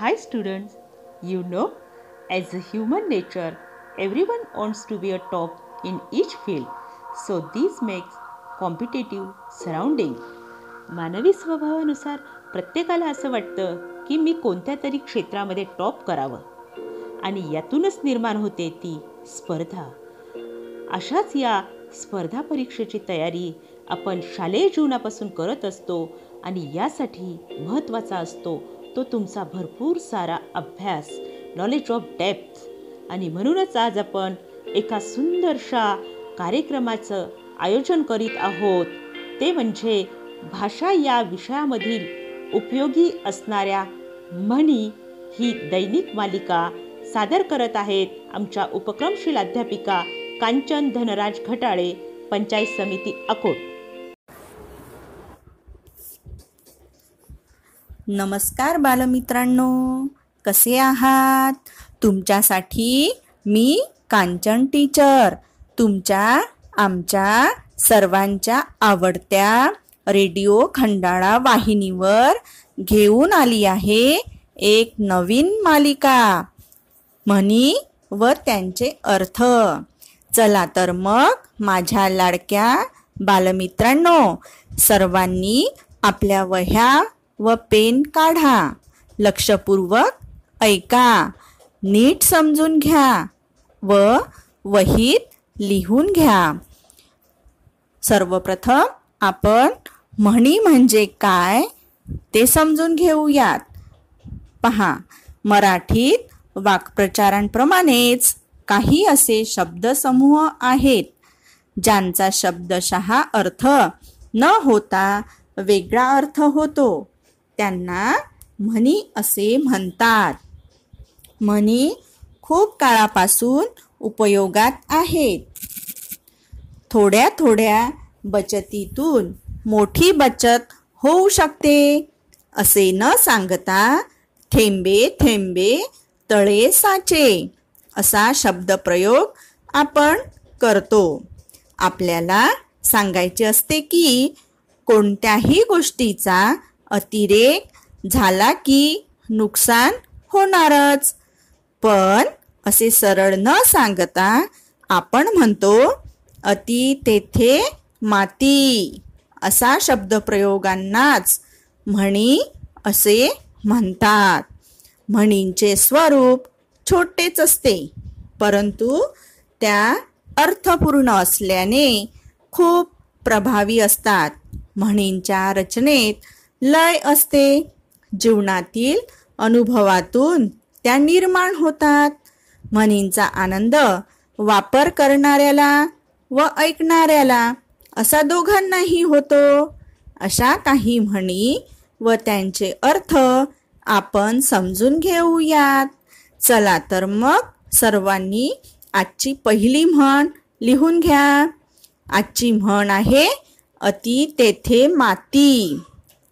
Hi students, you know, as a human nature, everyone wants to be a top in each field. So this makes competitive surrounding मानवी स्वभावानुसार प्रत्येकाला असं वाटतं की मी कोणत्या तरी क्षेत्रामध्ये टॉप करावं. आणि यातूनच निर्माण होते ती स्पर्धा. अशाच या स्पर्धा परीक्षेची तयारी आपण शालेय जीवनापासून करत असतो आणि यासाठी महत्त्वाचा असतो तो तुमचा भरपूर सारा अभ्यास नॉलेज ऑफ डेप्थ आणि म्हणूनच आज आपण एका सुंदरशा कार्यक्रमाचं आयोजन करीत आहोत. ते म्हणजे भाषा या विषयामधील उपयोगी असणाऱ्या म्हणी ही दैनिक मालिका सादर करत आहेत आमच्या उपक्रमशील अध्यापिका कांचन धनराज घटाळे पंचायत समिती अकोट. नमस्कार बालमित्रांनो. कसे आहात? तुमच्यासाठी मी कांचन टीचर तुमच्या आमच्या सर्वांच्या आवडत्या रेडिओ खंडाळा वाहिनीवर घेऊन आली आहे एक नवीन मालिका. म्हणी व त्यांचे अर्थ. चला तर मग माझ्या लाडक्या बालमित्रांनो सर्वांनी आपल्या वह्या व पेन काढा. लक्षपूर्वक ऐका. नीट समजून घ्या व वहीत लिहून घ्या. सर्वप्रथम आपण म्हणी म्हणजे काय ते समजून घेऊयात. पहा मराठीत वाक्प्रचारांप्रमाणेच काही असे शब्दसमूह आहेत ज्यांचा शब्दशः अर्थ न होता वेगळा अर्थ होतो. त्यांना म्हणी असे म्हणतात. म्हणी खूप काळापासून उपयोगात आहेत. थोड्या थोड्या बचतीतून मोठी बचत होऊ शकते असे न सांगता थेंबे थेंबे तळे साचे असा शब्दप्रयोग आपण करतो. आपल्याला सांगायचे असते की कोणत्याही गोष्टीचा अतिरेक झाला की नुकसान होणारच. पण असे सरळ न सांगता आपण म्हणतो अति तेथे माती असा शब्दप्रयोगांनाच म्हणी असे म्हणतात. म्हणींचे स्वरूप छोटेच असते परंतु त्या अर्थपूर्ण असल्याने खूप प्रभावी असतात. म्हणींच्या रचनेत लय असते. जीवनातील अनुभवातून त्या निर्माण होतात. म्हणींचा आनंद वापर करणाऱ्याला व ऐकणाऱ्याला असा दोघांनाही होतो. अशा काही म्हणी व त्यांचे अर्थ आपण समजून घेऊयात. चला तर मग सर्वांनी आजची पहिली म्हण लिहून घ्या. आजची म्हण आहे अति तेथे माती.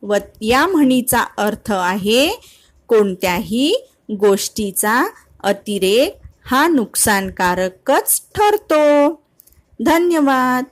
व या म्हणीचा अर्थ आहे कोणत्याही गोष्टीचा अतिरेक हा नुकसानकारकच ठरतो. धन्यवाद.